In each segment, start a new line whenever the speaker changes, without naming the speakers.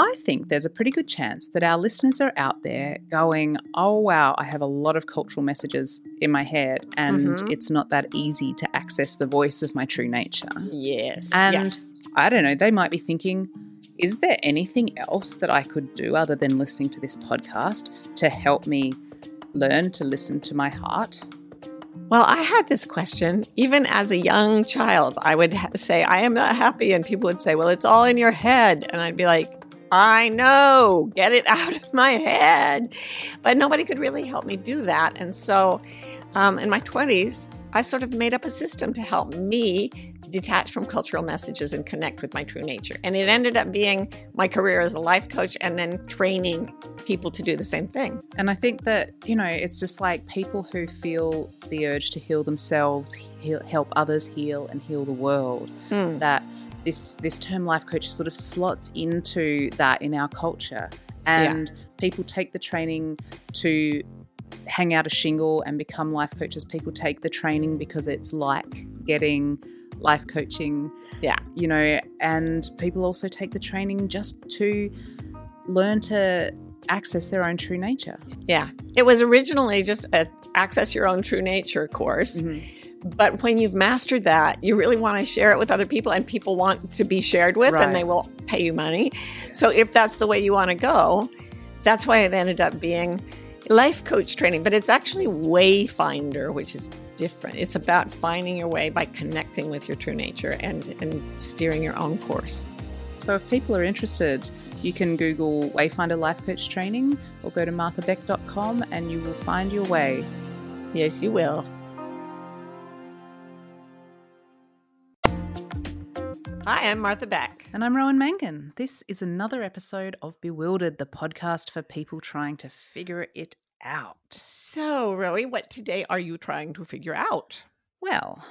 I think there's a pretty good chance that our listeners are out there going, oh, wow, I have a lot of cultural messages in my head, and
Mhm.
it's not that easy to access the voice of my true nature.
Yes.
And
yes.
I don't know, they might be thinking, is there anything else that I could do other than listening to this podcast to help me learn to listen to my heart?
Well, I had this question even as a young child. I would ha- say, I am not happy. And people would say, Well, it's all in your head. And I'd be like, I know, get it out of my head. But nobody could really help me do that. And so um, in my 20s, I sort of made up a system to help me detach from cultural messages and connect with my true nature. And it ended up being my career as a life coach and then training people to do the same thing.
And I think that, you know, it's just like people who feel the urge to heal themselves, heal, help others heal, and heal the world.
Mm.
That this this term life coach sort of slots into that in our culture. And people take the training to hang out a shingle and become life coaches. People take the training because it's like getting life coaching.
Yeah.
You know, and people also take the training just to learn to access their own true nature.
Yeah. It was originally just a access your own true nature course. Mm-hmm. But when you've mastered that, you really want to share it with other people and people want to be shared with
Right.
and they will pay you money. So if that's the way you want to go, that's why it ended up being life coach training, but it's actually wayfinder, which is different. It's about finding your way by connecting with your true nature and, and steering your own course.
So if people are interested, you can Google Wayfinder Life Coach Training or go to marthabeck.com and you will find your way.
Yes, you will. Hi, I'm Martha Beck.
And I'm Rowan Mangan. This is another episode of Bewildered, the podcast for people trying to figure it out.
So, Rowie, what today are you trying to figure out?
Well,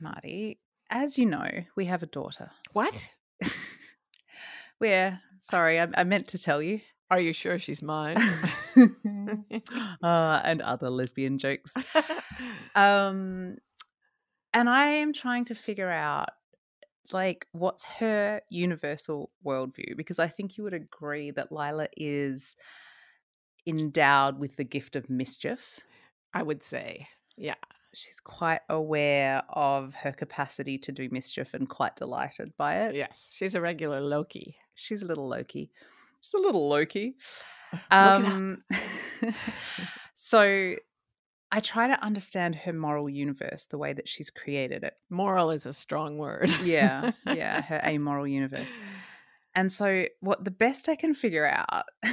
Marty, as you know, we have a daughter.
What?
We're sorry, I, I meant to tell you.
Are you sure she's mine?
uh, and other lesbian jokes. Um, and I am trying to figure out like what's her universal worldview because I think you would agree that Lila is endowed with the gift of mischief.
I would say, yeah.
She's quite aware of her capacity to do mischief and quite delighted by it.
Yes, she's a regular Loki.
She's a little Loki. She's a little Loki.
Look it up.
Um, so I try to understand her moral universe, the way that she's created it.
Moral is a strong word.
Yeah, yeah, her amoral universe. And so, what the best I can figure out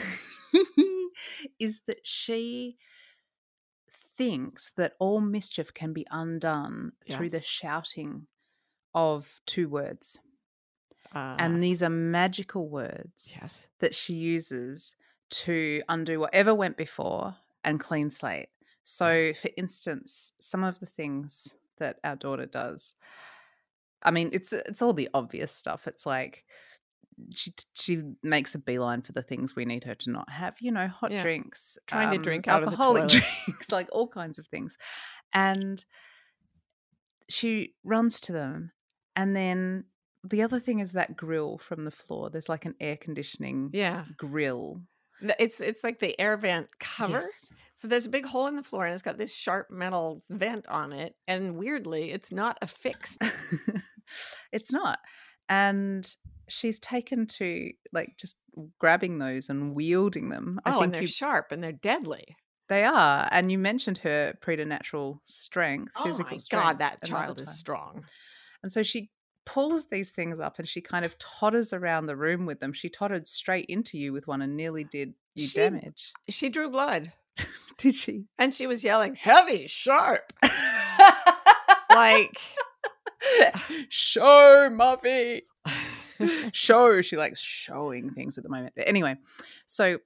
is that she thinks that all mischief can be undone through the shouting of two words.
Uh,
And these are magical words
yes.
that she uses to undo whatever went before and clean slate. So, for instance, some of the things that our daughter does, I mean, it's it's all the obvious stuff. It's like she she makes a beeline for the things we need her to not have. You know, hot
Yeah.
drinks,
Trying to
um,
drink out of the
alcoholic drinks, like all kinds of things, and she runs to them, and then. The other thing is that grill from the floor. There's like an air conditioning
Yeah.
grill.
It's it's like the air vent cover.
Yes.
So there's a big hole in the floor and it's got this sharp metal vent on it. And weirdly, it's not affixed.
it's not. And she's taken to like just grabbing those and wielding them.
Oh, and they're
you-
sharp and they're deadly.
they are. And you mentioned her preternatural strength,
Oh
physical
my
strength.
god, that child is strong.
And so she pulls these things up and she kind of totters around the room with them. She tottered straight into you with one and nearly did you
She-
damage.
She drew blood
Did she?
and she was yelling, heavy, sharp. like,
Show Muffy. Show. She likes showing things at the moment. But anyway, so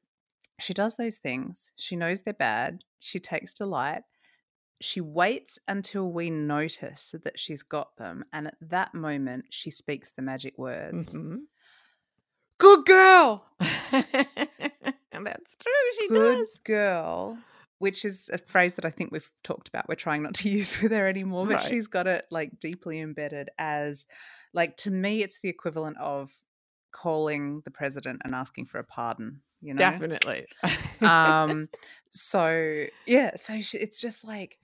she does those things. She knows they're bad. She takes delight. She waits until we notice that she's got them. And at that moment, she speaks the magic words
Mhm.
Good girl.
And that's true. She
Good
does.
girl. Which is a phrase that I think we've talked about. We're trying not to use with her anymore, but
Right.
she's got it like deeply embedded as, like, to me, it's the equivalent of calling the president and asking for a pardon. You know,
Definitely.
um so yeah so she, it's just like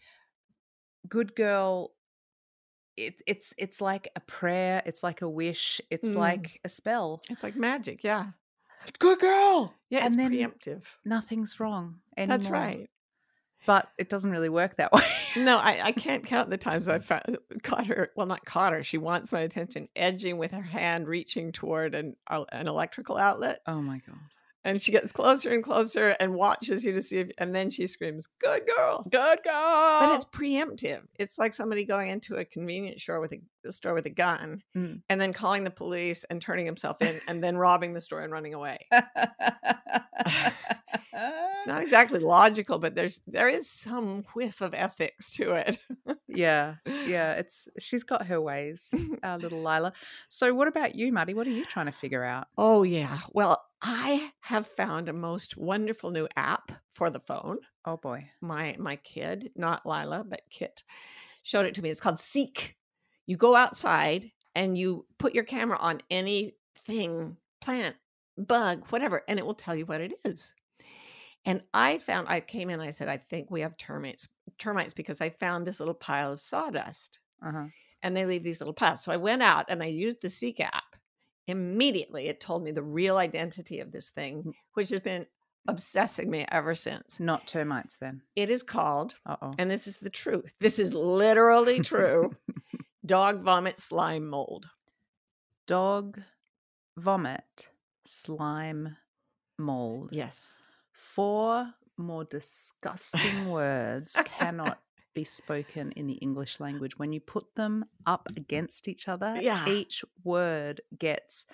good girl it, it's it's like a prayer it's like a wish it's
Mm.
like a spell
it's like magic. Yeah.
Good girl
Yeah.
and
It's
then
preemptive.
nothing's wrong anymore.
That's right.
but it doesn't really work that way
No, I, I can't count the times I've found, caught her. Well, not caught her. She wants my attention, edging with her hand, reaching toward an uh, an electrical outlet,
oh my god
and she gets closer and closer and watches you to see if, and then she screams, "Good girl!"
good girl
But it's preemptive. It's like somebody going into a convenience store with a, a store with a gun,
Mm.
and then calling the police and turning himself in, and then robbing the store and running away. It's not exactly logical, but there's there is some whiff of ethics to it.
yeah yeah it's she's got her ways our little lila so what about you marty what are you trying to figure out
Oh, yeah. Well, I have found a most wonderful new app for the phone.
oh boy
My my kid, not Lila, but Kit, showed it to me. It's called Seek. You go outside and you put your camera on anything, plant, bug, whatever, and it will tell you what it is. And I found I came in, and I said, I think we have termites. Termites because I found this little pile of sawdust
uh-huh
and they leave these little piles. So I went out and I used the Seek app. Immediately, it told me the real identity of this thing, which has been obsessing me ever since.
not termites then
It is called,
uh-oh
and this is the truth. This is literally true. dog vomit slime mold.
dog vomit slime mold
Yes.
four more disgusting words cannot be spoken in the english language when you put them up against each other
Yeah.
each word gets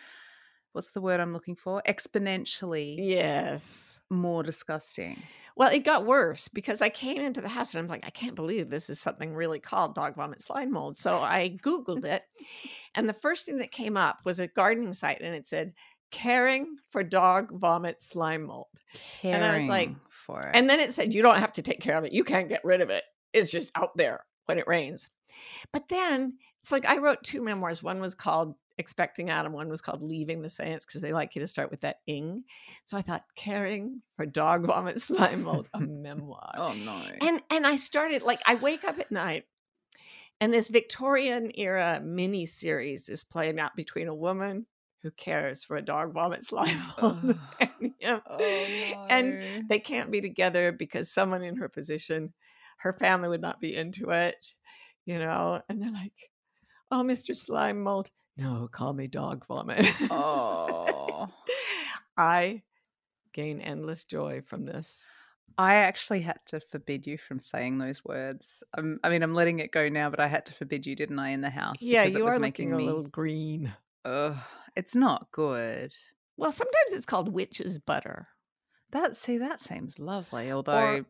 what's the word i'm looking for exponentially
Yes.
more disgusting
Well, it got worse because I came into the house and I'm like, I can't believe this is something really called dog vomit slime mold. So I Googled it. And the first thing that came up was a gardening site and it said, caring for dog vomit slime mold. And I was like-
Caring for it
And then it said, you don't have to take care of it. You can't get rid of it. It's just out there when it rains. But then it's like I wrote two memoirs. One was called Expecting Adam, one was called Leaving the Saints because they like you to start with that ing. So I thought, caring for dog vomit slime mold, a memoir.
oh no
And and I started like I wake up at night and this Victorian era mini series is playing out between a woman who cares for a dog vomit slime mold
Ugh.
and him.
oh no
And they can't be together because someone in her position, her family would not be into it, you know. And they're like, "Oh, Mr. Slime Mold, no, call me Dog Vomit."
oh
I gain endless joy from this.
I actually had to forbid you from saying those words. Um, I mean, I'm letting it go now, but I had to forbid you, didn't I, in the house?
Yeah,
because it
you
was
are
making me.
a little green.
Ugh, it's not good.
Well, sometimes it's called witch's butter.
That see, that seems lovely. Although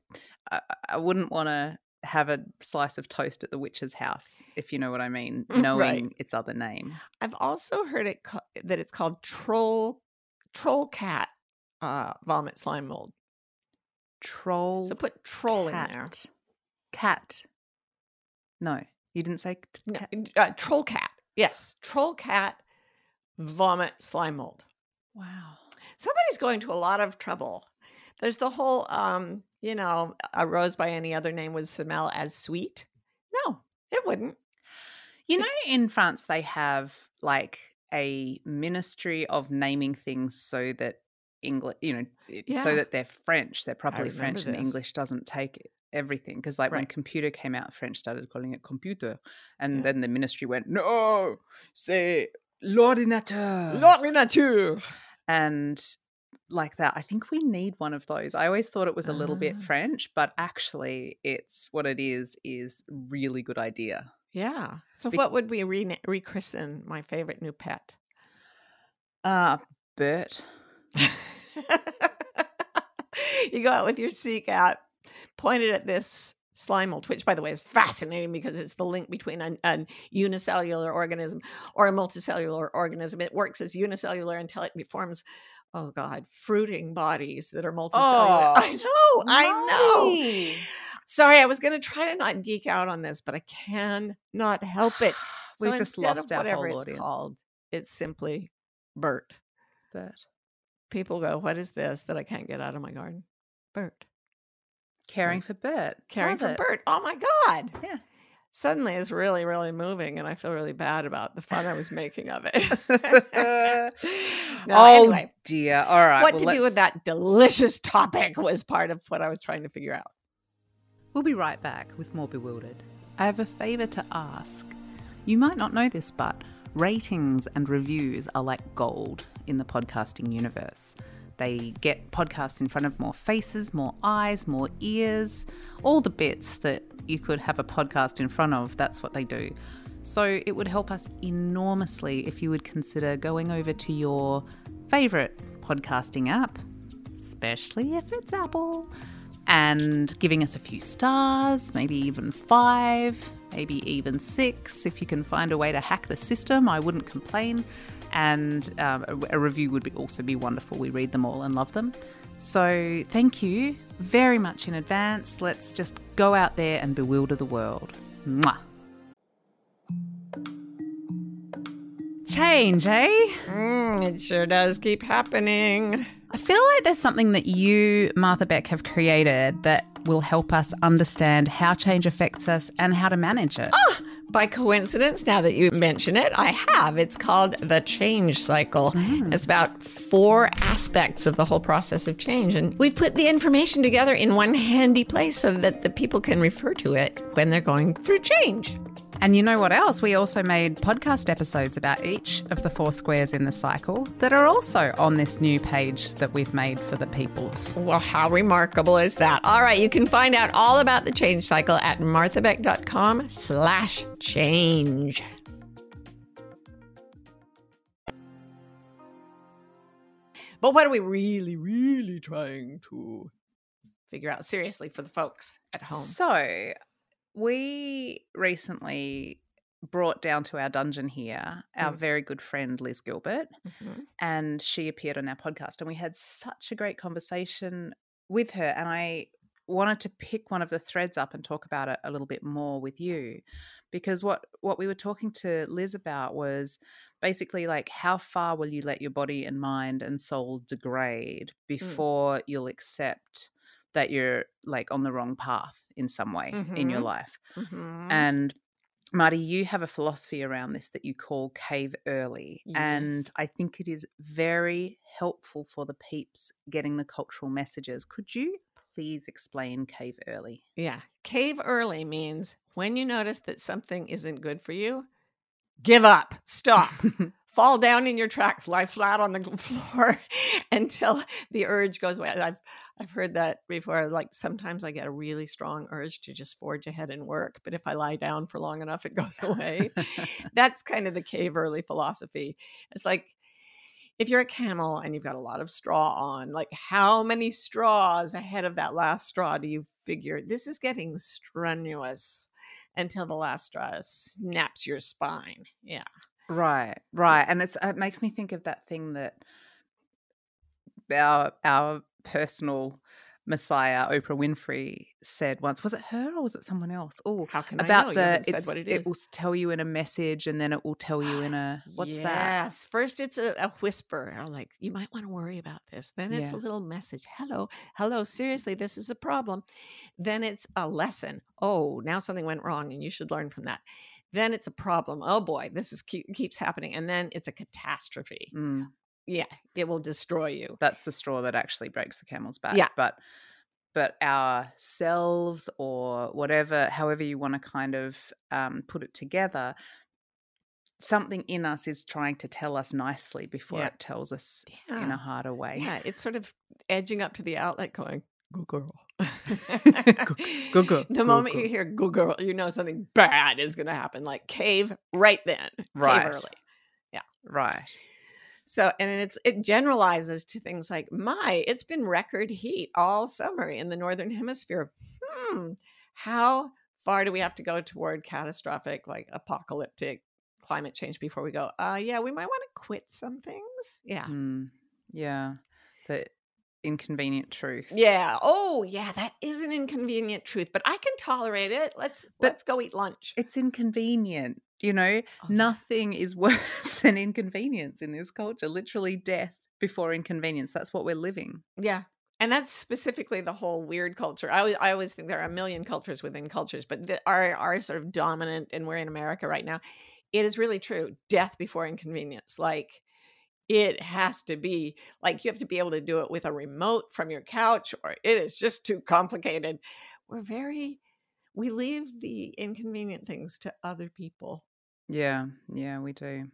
I, I wouldn't want to have a slice of toast at the witch's house, if you know what I mean, knowing
Right.
its other name.
I've also heard it ca- that it's called troll troll cat uh, vomit slime mold.
Troll.
So put troll in there.
cat. Cat. No, you didn't say t-
No, uh, troll cat. Yes, troll cat vomit slime mold.
Wow.
Somebody's going to a lot of trouble. There's the whole, um, you know, a rose by any other name would smell as sweet. No, it wouldn't.
You know, in France, they have like a ministry of naming things so that English, you know,
Yeah.
so that they're French, they're properly French, and. English doesn't take everything. Because, like, when computer came out, French started calling it computer, and
Yeah.
then the ministry went, "No, c'est l'ordinateur,"
L'ordinateur.
and like that. I think we need one of those. I always thought it was a little bit
Ah.
French, but actually, it's what it is. Is really good idea.
Yeah. So
Bec-
what would we re- rechristen my favorite new pet?
Uh, Bert.
you go out with your Seek app, pointed at this slime mold, which, by the way, is fascinating because it's the link between an, a unicellular organism or a multicellular organism. It works as unicellular until it forms, oh God, fruiting bodies that are multicellular.
Oh,
I know, I know. Sorry, I was going to try to not geek out on this, but I can not help it.
We've just lost
of whatever
whole
it's
audience.
called, it's simply Bert.
Bert.
People go, "What is this that I can't get out of my garden?" Bert.
Caring for Bert.
Caring
Love
for
it.
Bert. Oh my God.
Yeah.
Suddenly it's really, really moving, and I feel really bad about the fun I was making of it. no,
oh
anyway,
dear. All right.
what
well,
to do with that delicious topic was part of what I was trying to figure out.
We'll be right back with more Bewildered. I have a favour to ask. You might not know this, but ratings and reviews are like gold in the podcasting universe. They get podcasts in front of more faces, more eyes, more ears, all the bits that you could have a podcast in front of. That's what they do. So it would help us enormously if you would consider going over to your favourite podcasting app, especially if it's Apple, and giving us a few stars, maybe even five, maybe even six. If you can find a way to hack the system, I wouldn't complain. And um, a, review would be, also be wonderful. We read them all and love them. So thank you very much in advance. Let's just go out there and bewilder the world. Mwah. Change, eh?
Mm, it sure does keep happening.
I feel like there's something that you, Martha Beck, have created that will help us understand how change affects us and how to manage it.
By coincidence, now that you mention it, I have. It's called the change cycle. Mm. It's about four aspects of the whole process of change. And we've put the information together in one handy place so that the people can refer to it when they're going through change.
And you know what else? We also made podcast episodes about each of the four squares in the cycle that are also on this new page that we've made for the peoples.
Well, how remarkable is that? All right, you can find out all about the change cycle at marthabeck.com slash change. But what are we really, really trying to figure out seriously for the folks at home?
So, we recently brought down to our dungeon here our
Mm.
very good friend Liz Gilbert,
Mhm.
and she appeared on our podcast, and we had such a great conversation with her. And I wanted to pick one of the threads up and talk about it a little bit more with you because what what we were talking to Liz about was basically like how far will you let your body and mind and soul degrade before you'll accept that you're like on the wrong path in some way in your
Mhm.
life
Mhm.
and Marty, you have a philosophy around this that you call cave early. And I think it is very helpful for the peeps getting the cultural messages. Could you please explain cave early?
Yeah. Cave early means when you notice that something isn't good for you, give up, stop, fall down in your tracks, lie flat on the floor until the urge goes away. I've I've heard that before. Like sometimes I get a really strong urge to just forge ahead and work, but if I lie down for long enough, it goes away. That's kind of the cave early philosophy. It's like if you're a camel and you've got a lot of straw on, like how many straws ahead of that last straw do you figure this is getting strenuous until the last straw snaps your spine? Yeah.
Right, right. And it's it makes me think of that thing that our our personal messiah Oprah Winfrey said once. Was it her or was it someone else? Oh,
How can I
about
know?
The it's,
what it
it will tell you in a message and then it will tell you in a what's that?
Yes. First, it's a, a whisper, or like you might want to worry about this. Then it's
Yeah.
a little message. Hello, hello. Seriously, this is a problem. Then it's a lesson. Oh, now something went wrong, and you should learn from that. Then it's a problem. Oh boy, this is keep, keeps happening, and then it's a catastrophe.
Mm.
Yeah, it will destroy you.
that's the straw that actually breaks the camel's back.
Yeah.
But but ourselves or whatever, however you want to kind of um, put it together, something in us is trying to tell us nicely before
Yeah.
it tells us in
Yeah.
a harder way.
Yeah, it's sort of edging up to the outlet, going, "Good girl."
good girl,
The moment you hear "good girl," you know something bad is going to happen. Like cave right then,
Right.
cave early.
Right.
So, and it's it generalizes to things like, my, it's been record heat all summer in the northern hemisphere. Hmm, how far do we have to go toward catastrophic, like apocalyptic climate change before we go? Uh, yeah, we might want to quit some things. Yeah,
Mm, yeah. The inconvenient truth.
yeah. Oh, yeah, that is an inconvenient truth, but I can tolerate it. Let's
But-
let's go eat lunch.
It's inconvenient. You know,
Oh, yeah.
nothing is worse than inconvenience in this culture. Literally death before inconvenience. That's what we're living.
Yeah. And that's specifically the whole weird culture. I always, I always think there are a million cultures within cultures, but the, our our sort of dominant, and we're in America right now. It is really true. Death before inconvenience. Like it has to be like you have to be able to do it with a remote from your couch, or it is just too complicated. We're very we leave the inconvenient things to other people.
Yeah, yeah, we do.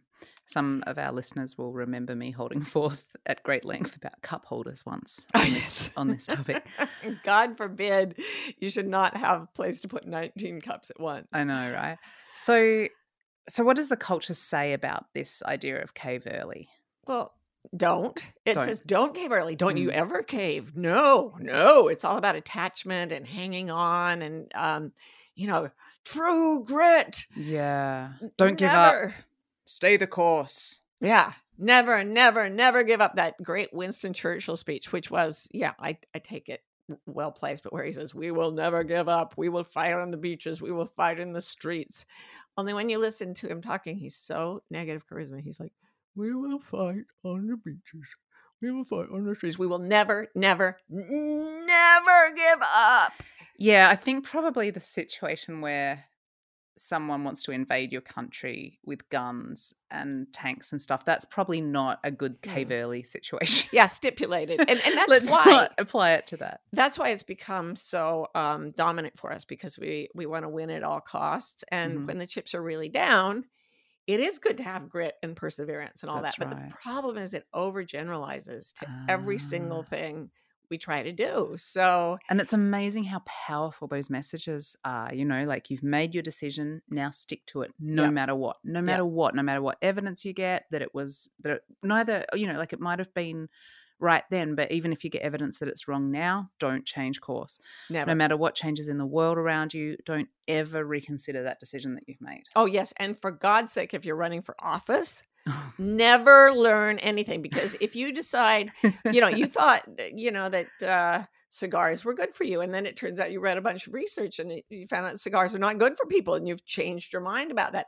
Some of our listeners will remember me holding forth at great length about cup holders once oh, on this, on this topic.
God forbid you should not have a place to put 19 cups at once.
I know, right? So, so what does the culture say about this idea of cave early?
Well, don't. It
Don't.
says don't cave early. Don't you
Mm.
ever cave. No, no. It's all about attachment and hanging on and um, you know, true grit.
Yeah, don't give up. Stay the course.
Yeah. Never, never, never give up that great Winston Churchill speech, which was, yeah, I, I take it well placed, but where he says, We will never give up. We will fight on the beaches. We will fight in the streets. Only when you listen to him talking, he's so negative charisma. He's like, We will fight on the beaches. We will fight on the streets. We will never, never, never give up.
Yeah, I think probably the situation where someone wants to invade your country with guns and tanks and stuff, that's probably not a good cave early situation.
Yeah, stipulated. And, and that's
Let's
why.
not apply it to that.
that's why it's become so um, dominant for us because we we want to win at all costs and
Mhm.
when the chips are really down it is good to have grit and perseverance and all
That's
that but
right.
the problem is it overgeneralizes to every single
Ah.
thing we try to do so
And it's amazing how powerful those messages are. You know, like you've made your decision, now stick to it no
Yep.
matter what. No matter what, no matter what evidence you get that it was that it, neither, you know, like it might have been right then, but even if you get evidence that it's wrong now, don't change course.
never
No matter what changes in the world around you, don't ever reconsider that decision that you've made.
oh yes and for god's sake if you're running for office never learn anything because if you decide you know you thought you know that uh cigars were good for you and then it turns out you read a bunch of research and you found out cigars are not good for people and you've changed your mind about that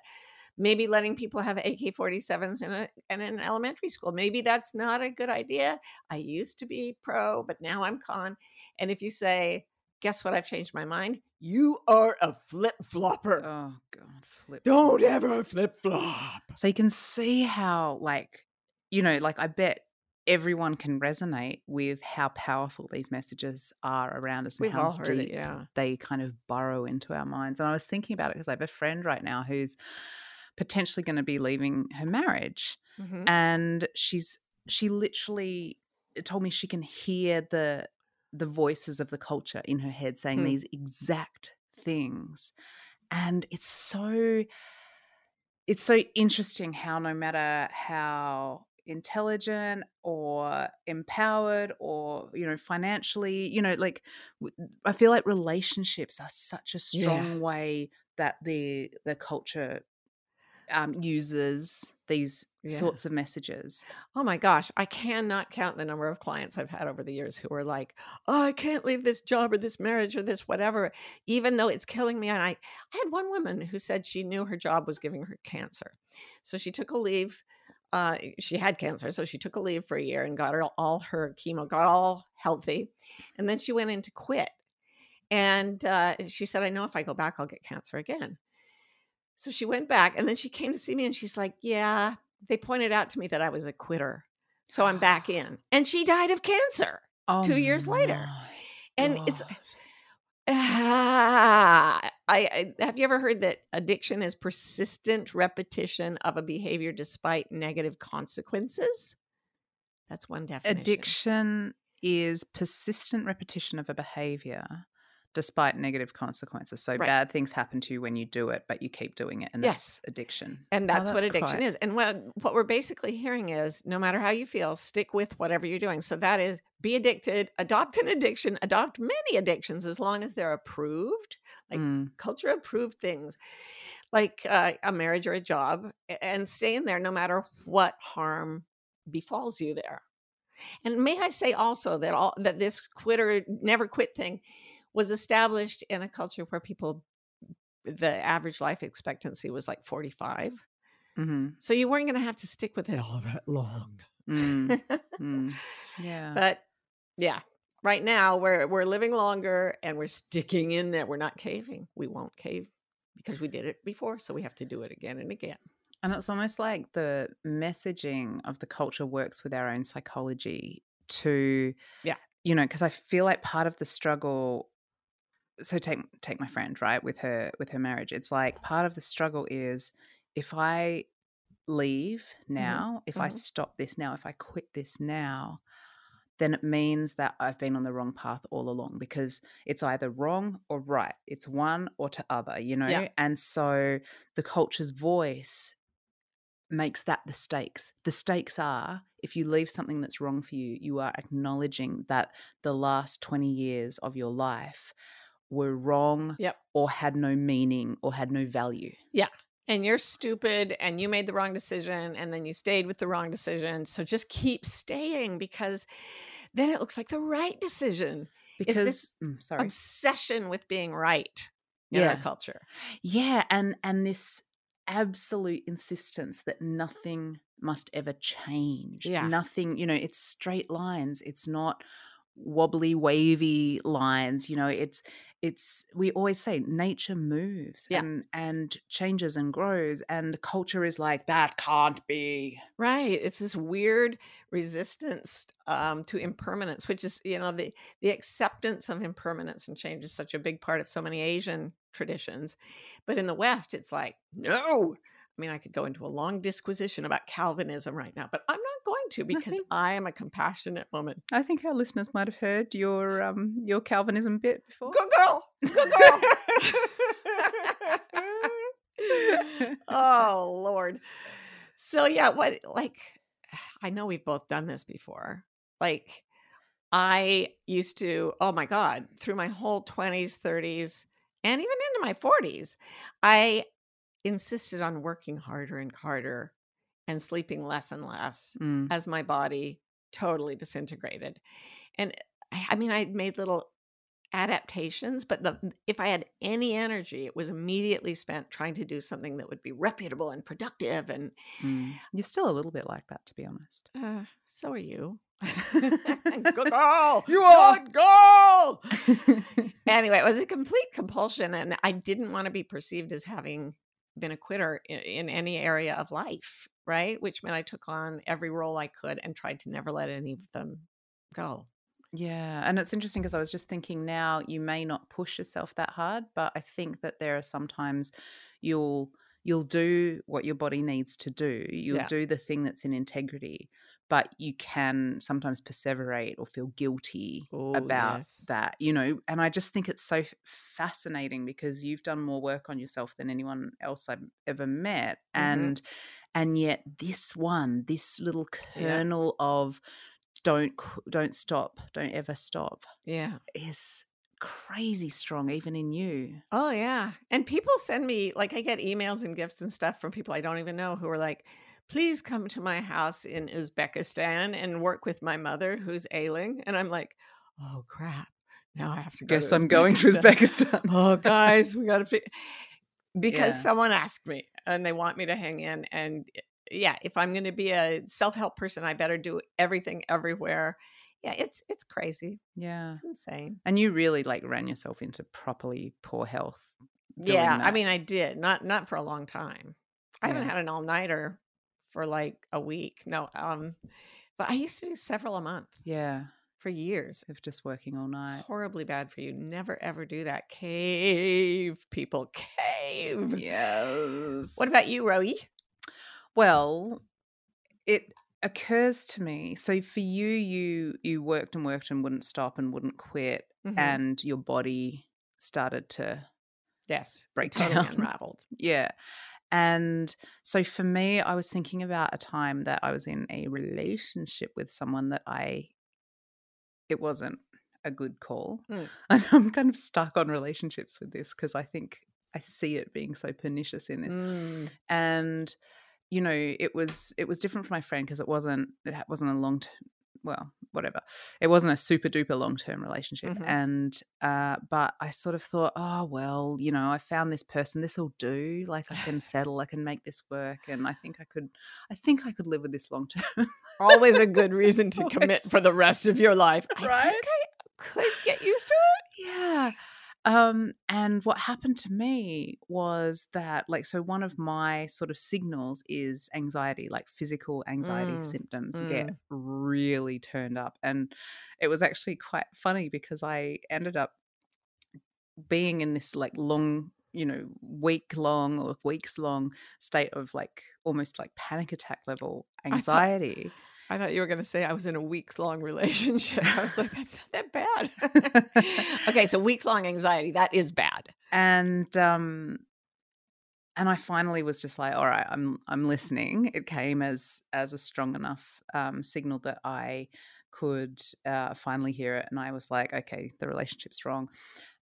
maybe letting people have ak-47s in, a, in an elementary school. Maybe that's not a good idea. I used to be pro but now i'm con. And if you say guess what i've changed my mind? You are a flip-flopper.
Oh god, flip.
don't ever flip-flop.
So you can see how, like, you know, like I bet everyone can resonate with how powerful these messages are around us and
we've
how deep
it yeah.
they kind of burrow into our minds. And I was thinking about it because I have a friend right now who's potentially going to be leaving her marriage,
Mhm.
and she's she literally told me she can hear the the voices of the culture in her head saying
Hmm.
these exact things and it's so it's so interesting how no matter how intelligent or empowered or you know financially you know like i feel like relationships are such a
Yeah.
strong way that the the culture um uses these
Yeah.
sorts of messages
Oh my gosh, I cannot count the number of clients I've had over the years who are like, oh, I can't leave this job or this marriage or this whatever, even though it's killing me. And I, I had one woman who said she knew her job was giving her cancer. So she took a leave. Uh, she had cancer. So she took a leave for a year and got her, all her chemo, got all healthy. And then she went in to quit. And uh, she said, I know if I go back, I'll get cancer again. So she went back and then she came to see me and she's like, Yeah, they pointed out to me that I was a quitter. So I'm back in. And she died of cancer.
oh
Two years later. And it's ah, I, I have you ever heard that addiction is persistent repetition of a behavior despite negative consequences? That's one definition.
addiction is persistent repetition of a behavior despite negative consequences. So
Right.
bad things happen to you when you do it, but you keep doing it, and
Yes.
that's addiction.
And
Oh,
that's, what addiction
quite-
is. And what what we're basically hearing is no matter how you feel, stick with whatever you're doing. So that is be addicted, adopt an addiction, adopt many addictions as long as they're approved, like
Mm,
culture approved things, like uh, a marriage or a job, and stay in there no matter what harm befalls you there. And may I say also that all that this quitter never quit thing was established in a culture where people the average life expectancy was like 45
mhm,
so you weren't going to have to stick with it all that long.
mm, mm. Yeah.
but yeah, right now we're we're living longer and we're sticking in there. We're not caving. We won't cave because we did it before, so we have to do it again and again.
And it's almost like the messaging of the culture works with our own psychology to,
Yeah.
you know, because I feel like part of the struggle. So take take my friend right with her with her marriage. It's like part of the struggle is if I leave now, if I
mhm.
stop this now, if I quit this now, then it means that I've been on the wrong path all along because it's either wrong or right. It's one or to other, you know?
Yeah.
And so the culture's voice makes that the stakes. The stakes are if you leave something that's wrong for you, you are acknowledging that the last 20 years of your life were wrong
Yep.
or had no meaning or had no value. Yeah.
And you're stupid and you made the wrong decision and then you stayed with the wrong decision. So just keep staying because then it looks like the right decision.
Because
this
mm, sorry.
Obsession with being right in our
Yeah.
culture.
Yeah, and and this absolute insistence that nothing must ever change.
Yeah.
Nothing, you know, it's straight lines. It's not wobbly wavy lines, you know, it's it's we always say nature moves
Yeah.
and and changes and grows and culture is like that can't be.
Right. It's this weird resistance um, to impermanence, which is, you know, the the acceptance of impermanence and change is such a big part of so many Asian traditions. But in the West, it's like, no. I mean, I could go into a long disquisition about Calvinism right now, but I'm not going to because
think-
I am a compassionate woman.
I think our listeners might have heard your um your Calvinism bit before.
Good girl. Good girl. oh lord so yeah what like i know we've both done this before like i used to oh my god through my whole 20s 30s and even into my 40s i insisted on working harder and harder and sleeping less and less
Mm,
as my body totally disintegrated. And I, I mean, I made little adaptations, but the if I had any energy, it was immediately spent trying to do something that would be reputable and productive. And
mm. You're still a little bit like that, to be honest.
uh, so are you. Good girl.
You are.
Good girl. anyway, it was a complete compulsion, and I didn't want to be perceived as having been a quitter in, in any area of life, right? Which meant I took on every role I could and tried to never let any of them go.
Yeah, and it's interesting because I was just thinking now you may not push yourself that hard, but I think that there are sometimes you'll you'll do what your body needs to do. You'll
Yeah.
do the thing that's in integrity, but you can sometimes perseverate or feel guilty
Oh,
about
yes.
that, you know. And I just think it's so fascinating because you've done more work on yourself than anyone else I've ever met,
Mhm.
and and yet this one, this little
Yeah.
kernel of don't don't stop don't ever stop
Yeah.
is crazy strong even in you
Oh, yeah. And people send me, like, I get emails and gifts and stuff from people I don't even know who are like, please come to my house in Uzbekistan and work with my mother who's ailing. And I'm like, oh, crap. Now I have to go.
guess
to
i'm going to uzbekistan
oh guys we gotta fi-. because
Yeah.
someone asked me and they want me to hang in and yeah if i'm gonna be a self-help person i better do everything everywhere yeah it's it's crazy
yeah
it's insane
and you really like ran yourself into properly poor health
yeah i mean i did not not for a long time i haven't had an all-nighter for like a week no um but i used to do several a month
yeah
for years
of just working all night
horribly bad for you never ever do that cave people cave
yes
what about you rowie
well it occurs to me so for you you you worked and worked and wouldn't stop and wouldn't quit
Mhm.
and your body started to
Yes.
break
totally
down.
unraveled.
Yeah. And so for me, I was thinking about a time that I was in a relationship with someone that I, it wasn't a good call.
Mm.
And I'm kind of stuck on relationships with this because I think I see it being so pernicious in this.
Mm.
And, you know, it was, it was different for my friend because it wasn't, it wasn't a long, well, whatever. It wasn't a super duper long term relationship.
Mhm.
And, uh, but I sort of thought, oh, well, you know, I found this person, this will do. Like I can settle, I can make this work. And I think I could, I think I could live with this long term.
Always a good reason to commit for the rest of your life. I
Right?
think I could get used to it.
yeah. Um, and what happened to me was that, like, so one of my sort of signals is anxiety, like physical anxiety
Mm,
symptoms get really turned up. And it was actually quite funny because I ended up being in this like long, you know, week long or weeks long state of like almost like panic attack level anxiety.
I thought you were going to say I was in a weeks long relationship. I was like, that's not that bad. okay, so weeks long anxiety, that is bad.
and um and I finally was just like, all right, I'm I'm listening. It came as as a strong enough um, signal that I could uh, finally hear it, and I was like, okay, the relationship's wrong.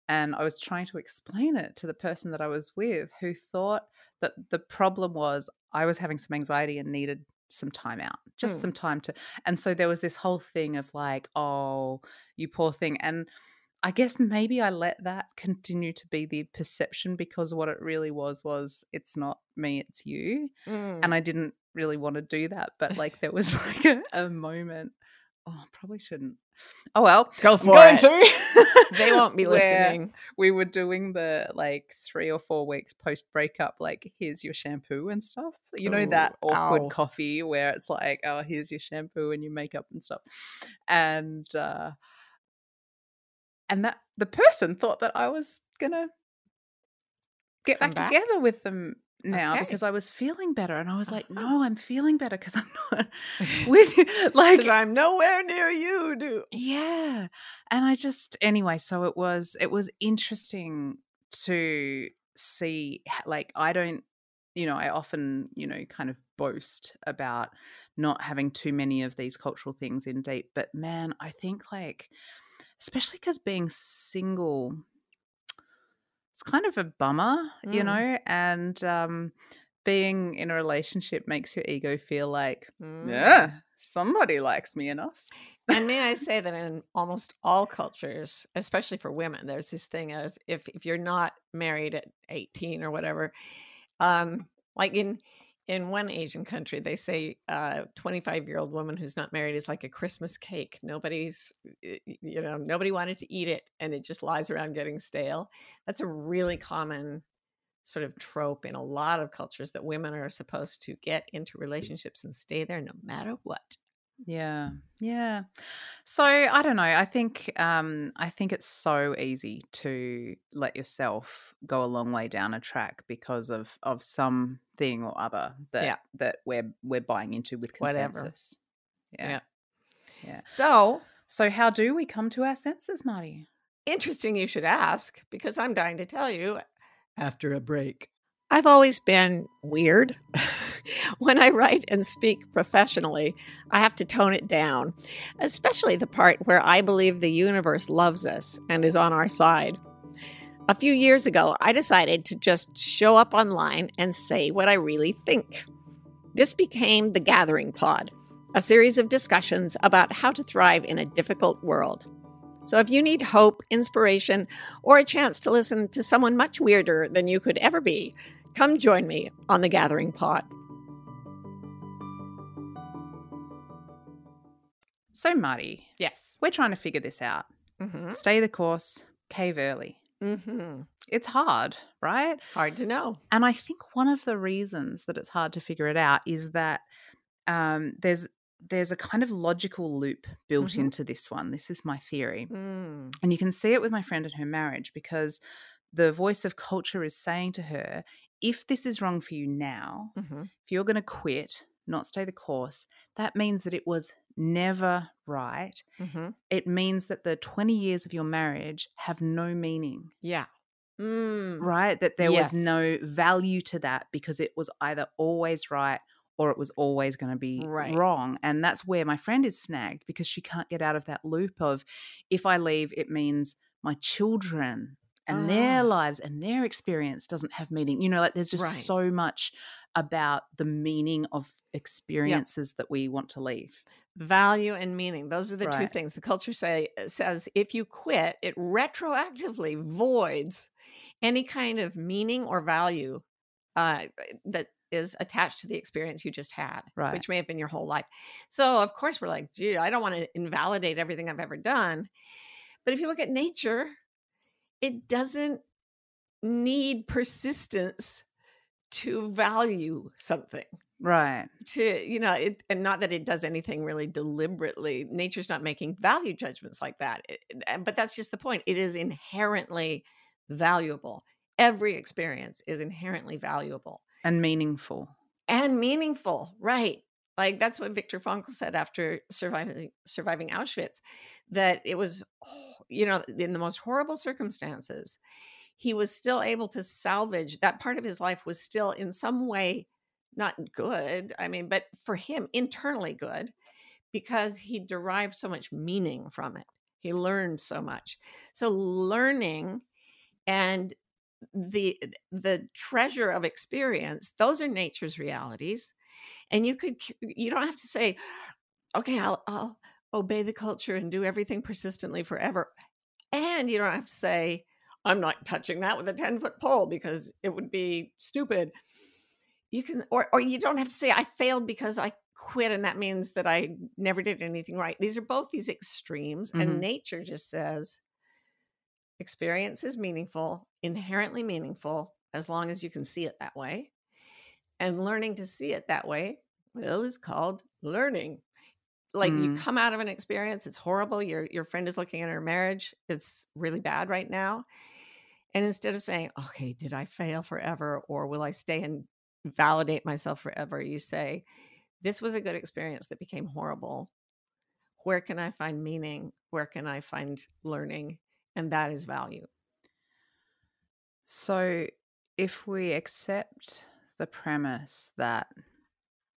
And I was trying to explain it to the person that I was with, who thought that the problem was I was having some anxiety and needed some time out, just
Mm.
some time to. And so there was this whole thing of like, oh, you poor thing, and I guess maybe I let that continue to be the perception because what it really was was it's not me, it's you.
Mm.
And I didn't really want to do that. But like there was like a, a moment. Oh, probably shouldn't. Oh well.
Go for
going
it.
to.
They won't be listening.
We were doing the like three or four weeks post breakup, like here's your shampoo and stuff. You know that awkward
ow.
coffee where it's like, oh, here's your shampoo and your makeup and stuff. And uh and that the person thought that I was gonna get
Come
back,
back?
together with them now
Okay.
because I was feeling better. And I was like,
Uh-huh.
no, I'm feeling better because I'm not with you. Like
I'm nowhere near you, dude.
yeah and i just anyway so it was it was interesting to see like i don't you know i often you know kind of boast about not having too many of these cultural things in deep but man i think like especially because being single it's kind of a bummer you
Mm.
know and um being in a relationship makes your ego feel like
Mm.
yeah somebody likes me enough
and may I say that in almost all cultures, especially for women, there's this thing of if if you're not married at 18 or whatever, um, like in in one Asian country, they say uh, a 25 year old woman who's not married is like a Christmas cake. Nobody's, you know, nobody wanted to eat it, and it just lies around getting stale. That's a really common sort of trope in a lot of cultures that women are supposed to get into relationships and stay there no matter what.
Yeah. Yeah. So I don't know. I think um I think it's so easy to let yourself go a long way down a track because of of something or other that
Yeah.
that we're we're buying into with
Whatever.
consensus.
Yeah.
Yeah. Yeah.
So
So how do we come to our senses, Marty?
interesting you should ask because I'm dying to tell you after a break. I've always been weird. when I write and speak professionally, I have to tone it down, especially the part where I believe the universe loves us and is on our side. A few years ago, I decided to just show up online and say what I really think. This became the Gathering Pod, a series of discussions about how to thrive in a difficult world. So if you need hope, inspiration, or a chance to listen to someone much weirder than you could ever be, come join me on the Gathering Pod.
So Marty,
Yes.
we're trying to figure this out.
Mm-hmm.
Stay the course, cave early.
Mm-hmm.
It's hard, right?
Hard to know.
And I think one of the reasons that it's hard to figure it out is that um, there's there's a kind of logical loop built
Mhm.
into this one. This is my theory.
Mm.
And you can see it with my friend and her marriage because the voice of culture is saying to her, if this is wrong for you now,
Mm-hmm.
if you're going to quit, not stay the course, that means that it was never right.
hmm
It means that the 20 years of your marriage have no meaning,
Yeah. Mm.
right? That there
Yes.
was no value to that because it was either always right or it was always going to be
Right.
wrong. And that's where my friend is snagged because she can't get out of that loop of if I leave, it means my children and their
Ah.
lives and their experience doesn't have meaning. You know, like there's just
Right.
so much about the meaning of experiences that we want to leave.
Value and meaning. Those are the two things. The culture say uh, says if you quit, it retroactively voids any kind of meaning or value uh, that is attached to the experience you just had,
Right.
which may have been your whole life. So of course we're like, gee, I don't want to invalidate everything I've ever done. But if you look at nature, it doesn't need persistence to value something
Right.
to you know it, and not that it does anything really deliberately. Nature's not making value judgments like that It- it- but that's just the point. It is inherently valuable. Every experience is inherently valuable.
And meaningful.
and meaningful right like that's what Viktor Frankl said after surviving surviving Auschwitz that it was oh, you know in the most horrible circumstances he was still able to salvage that part of his life was still in some way not good i mean but for him internally good because he derived so much meaning from it. He learned so much. So learning and the the treasure of experience those are nature's realities and you could you don't have to say okay i'll i'll obey the culture and do everything persistently forever. And you don't have to say i'm not touching that with a 10 foot pole because it would be stupid. You can or or you don't have to say i failed because i quit and that means that i never did anything right. These are both these extremes
Mhm.
and nature just says experience is meaningful inherently meaningful as long as you can see it that way and learning to see it that way well is called learning. Like you
Mm.
come out of an experience it's horrible your your friend is looking at her marriage it's really bad right now and instead of saying okay did i fail forever or will i stay and validate myself forever? you say this was a good experience that became horrible. Where can i find meaning? Where can i find learning? and that is value.
So, if we accept the premise that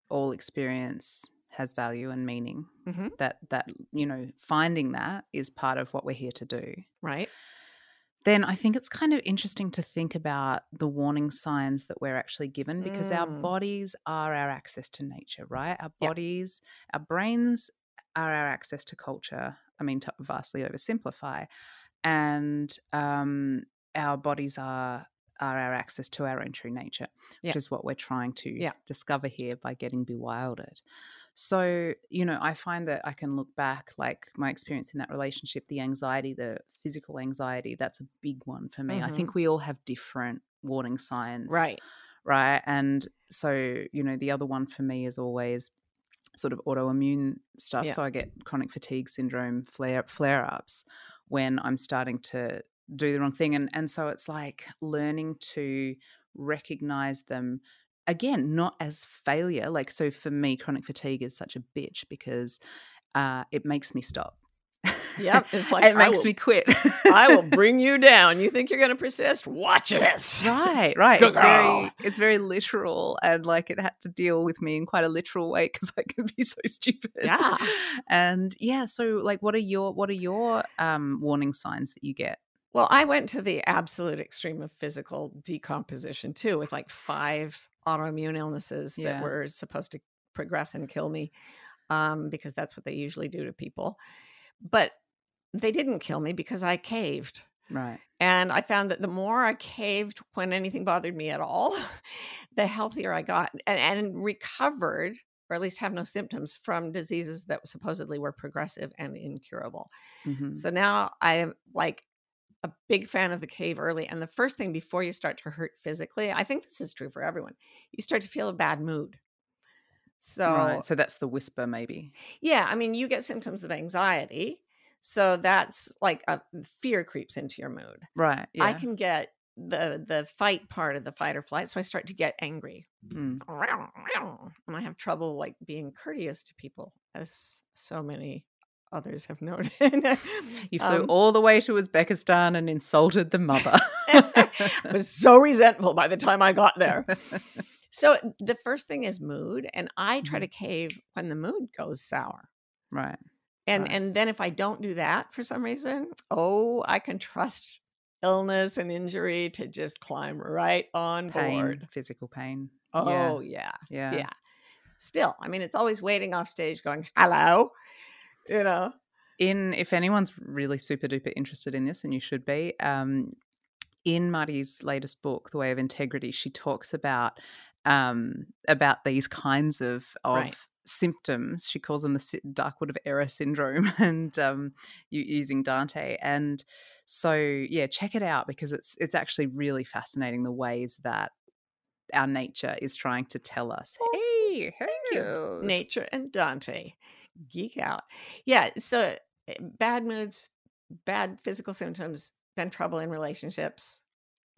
all experience has value and meaning,
Mhm.
that that you know finding that is part of what we're here to do,
right
then I think it's kind of interesting to think about the warning signs that we're actually given because our
Mm.
bodies are our access to nature, right? Our
Yep.
bodies, our brains are our access to culture. I mean, to vastly oversimplify, and um, our bodies are are our access to our own true nature,
Yeah.
which is what we're trying to
Yeah.
discover here by getting bewildered. So, you know, I find that I can look back, like my experience in that relationship, the anxiety, the physical anxiety, that's a big one for me. I think we all have different warning signs.
Mm-hmm. right
Right. And so, you know, the other one for me is always sort of autoimmune stuff.
Yeah.
So I get chronic fatigue syndrome flare flare ups when I'm starting to do the wrong thing. And and so it's like learning to recognize them again, not as failure. Like so for me, chronic fatigue is such a bitch because uh, it makes me stop.
Yep, it's like,
it makes
will-
me quit.
i will bring you down you think you're going to persist watch this
Right, right. It's very, it's very literal, and like it had to deal with me in quite a literal way because I can be so stupid.
Yeah.
and yeah. So, like, what are your what are your um warning signs that you get?
Well, I went to the absolute extreme of physical decomposition too, with like five autoimmune illnesses
Yeah.
that were supposed to progress and kill me, um, because that's what they usually do to people. But they didn't kill me because I caved.
Right.
And I found that the more I caved when anything bothered me at all, the healthier I got and, and recovered, or at least have no symptoms from diseases that supposedly were progressive and incurable.
Mhm.
So now I am like a big fan of the cave early. And the first thing before you start to hurt physically, I think this is true for everyone, you start to feel a bad mood. So,
right. So that's the whisper, maybe.
yeah, I mean, you get symptoms of anxiety. So that's like a fear creeps into your mood.
Right. Yeah.
I can get the the fight part of the fight or flight so i start to get angry
Mm.
and i have trouble like being courteous to people as so many others have noted
You flew
Um,
all the way to Uzbekistan and insulted the mother.
I was so resentful by the time i got there so the first thing is mood and i try
Mhm.
to cave when the mood goes sour
right.
and
Right.
and then if i don't do that for some reason oh i can trust illness and injury to just climb right on
Pain,
board
physical pain.
oh yeah
yeah.
yeah. Still, I mean, it's always waiting off stage going, hello, you know?
in if anyone's really super duper interested in this and you should be um in Marty's latest book The Way of Integrity she talks about um about these kinds of of
Right.
symptoms she calls them the Darkwood of Error syndrome and um using Dante and so yeah check it out because it's it's actually really fascinating the ways that our nature is trying to tell us hey
Thank you. Nature and Dante. Geek out. Yeah. So eh, bad moods, bad physical symptoms, then trouble in relationships.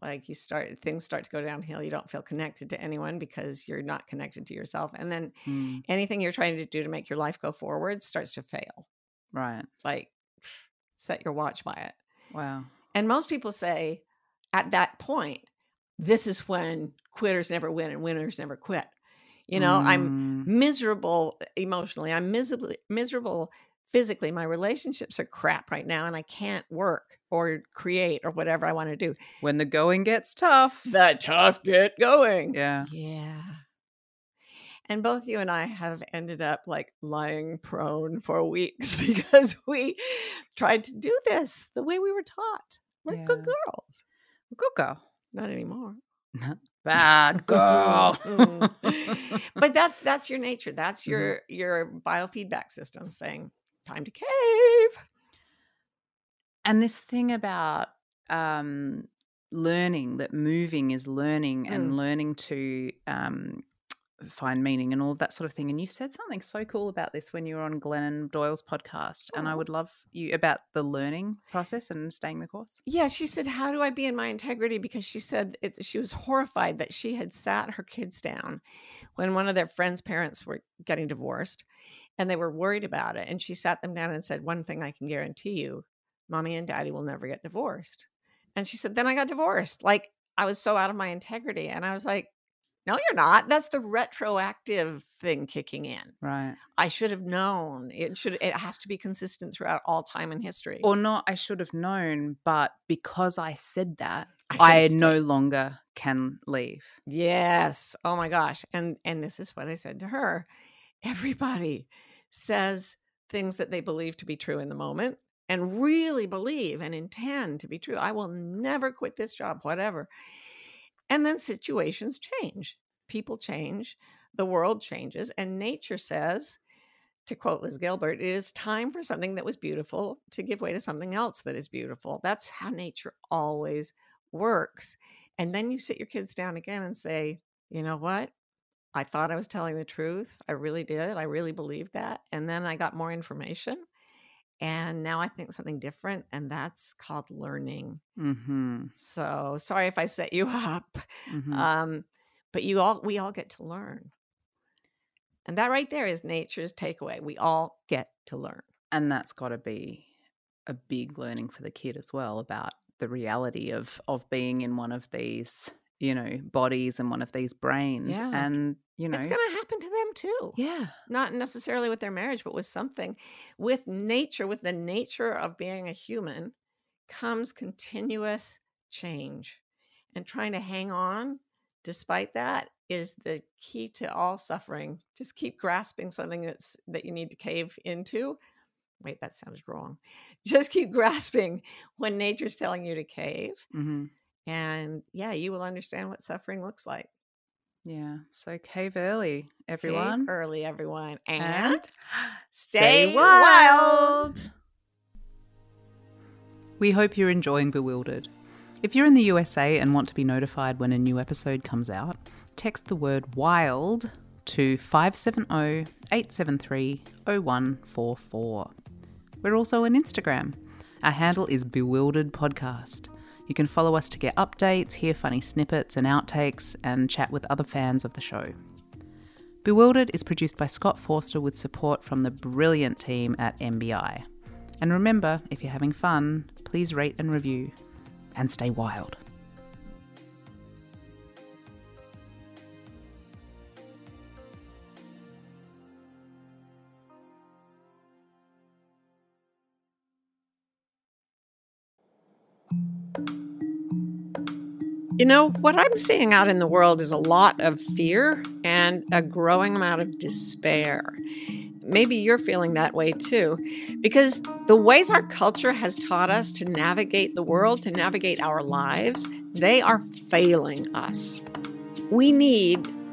Like you start, things start to go downhill. You don't feel connected to anyone because you're not connected to yourself. And then
Mm,
anything you're trying to do to make your life go forward starts to fail.
right
Like set your watch by it.
wow
And most people say at that point, this is when quitters never win and winners never quit. You know, I'm
Mm,
miserable emotionally. I'm miserably miserable physically. My relationships are crap right now and I can't work or create or whatever I want to do.
when the going gets tough
The tough get going.
yeah
Yeah. And both you and I have ended up like lying prone for weeks because we tried to do this the way we were taught. We're good girls.
Good girl.
Not anymore.
Bad girl.
but that's that's your nature. That's
Mhm.
your your biofeedback system saying time to cave.
and this thing about um, learning that moving is learning and
Mm.
learning to um, find meaning and all that sort of thing. And you said something so cool about this when you were on Glennon Doyle's podcast. And I
oh.
would love you about the learning process and staying the course.
Yeah, she said, "How do I be in my integrity?" Because she said it, she was horrified that she had sat her kids down when one of their friends' parents were getting divorced, and they were worried about it. And she sat them down and said, "One thing I can guarantee you, mommy and daddy will never get divorced." And she said, "Then I got divorced. Like I was so out of my integrity." And I was like, "No, you're not. That's the retroactive thing kicking in.
Right.
I should have known. It should. It has to be consistent throughout all time in history."
Or not, I should have known, but because I said that,
I
I, no longer can leave.
Yes. Oh my gosh. And and this is what I said to her. Everybody says things that they believe to be true in the moment and really believe and intend to be true. I will never quit this job, whatever. And then situations change. People change, the world changes, and nature says to quote Liz Gilbert, it is time for something that was beautiful to give way to something else that is beautiful. That's how nature always works. And then you sit your kids down again and say, you know what? I thought I was telling the truth. I really did. I really believed that. And then I got more information. And now I think something different. And that's called learning.
Mm-hmm.
So sorry if I set you up.
mm-hmm.
Um, but you all we all get to learn. And that right there is nature's takeaway. We all get to learn.
and that's got to be a big learning for the kid as well about the reality of of being in one of these you know bodies and one of these brains
Yeah.
and you know
It's going to happen to them too.
yeah
Not necessarily with their marriage, but with something. With nature, with the nature of being a human, comes continuous change. And trying to hang on despite that is the key to all suffering. Just keep grasping something that's that you need to cave into. Wait, that sounded wrong. Just keep grasping when nature's telling you to cave.
hmm
And yeah, you will understand what suffering looks like.
Yeah so cave early everyone.
Cave early, everyone.
and
And
stay
stay
wild! we hope you're enjoying bewildered. If you're in the usa and want to be notified when a new episode comes out text the word wild to 570-873-0144 we're also on instagram. Our handle is bewildered podcast You can follow us to get updates, hear funny snippets and outtakes, and chat with other fans of the show. Bewildered is produced by Scott Forster with support from the brilliant team at MBI. And remember, if you're having fun, please rate and review, and stay wild.
You know, what I'm seeing out in the world is a lot of fear and a growing amount of despair. Maybe you're feeling that way too, because the ways our culture has taught us to navigate the world, to navigate our lives, they are failing us. We need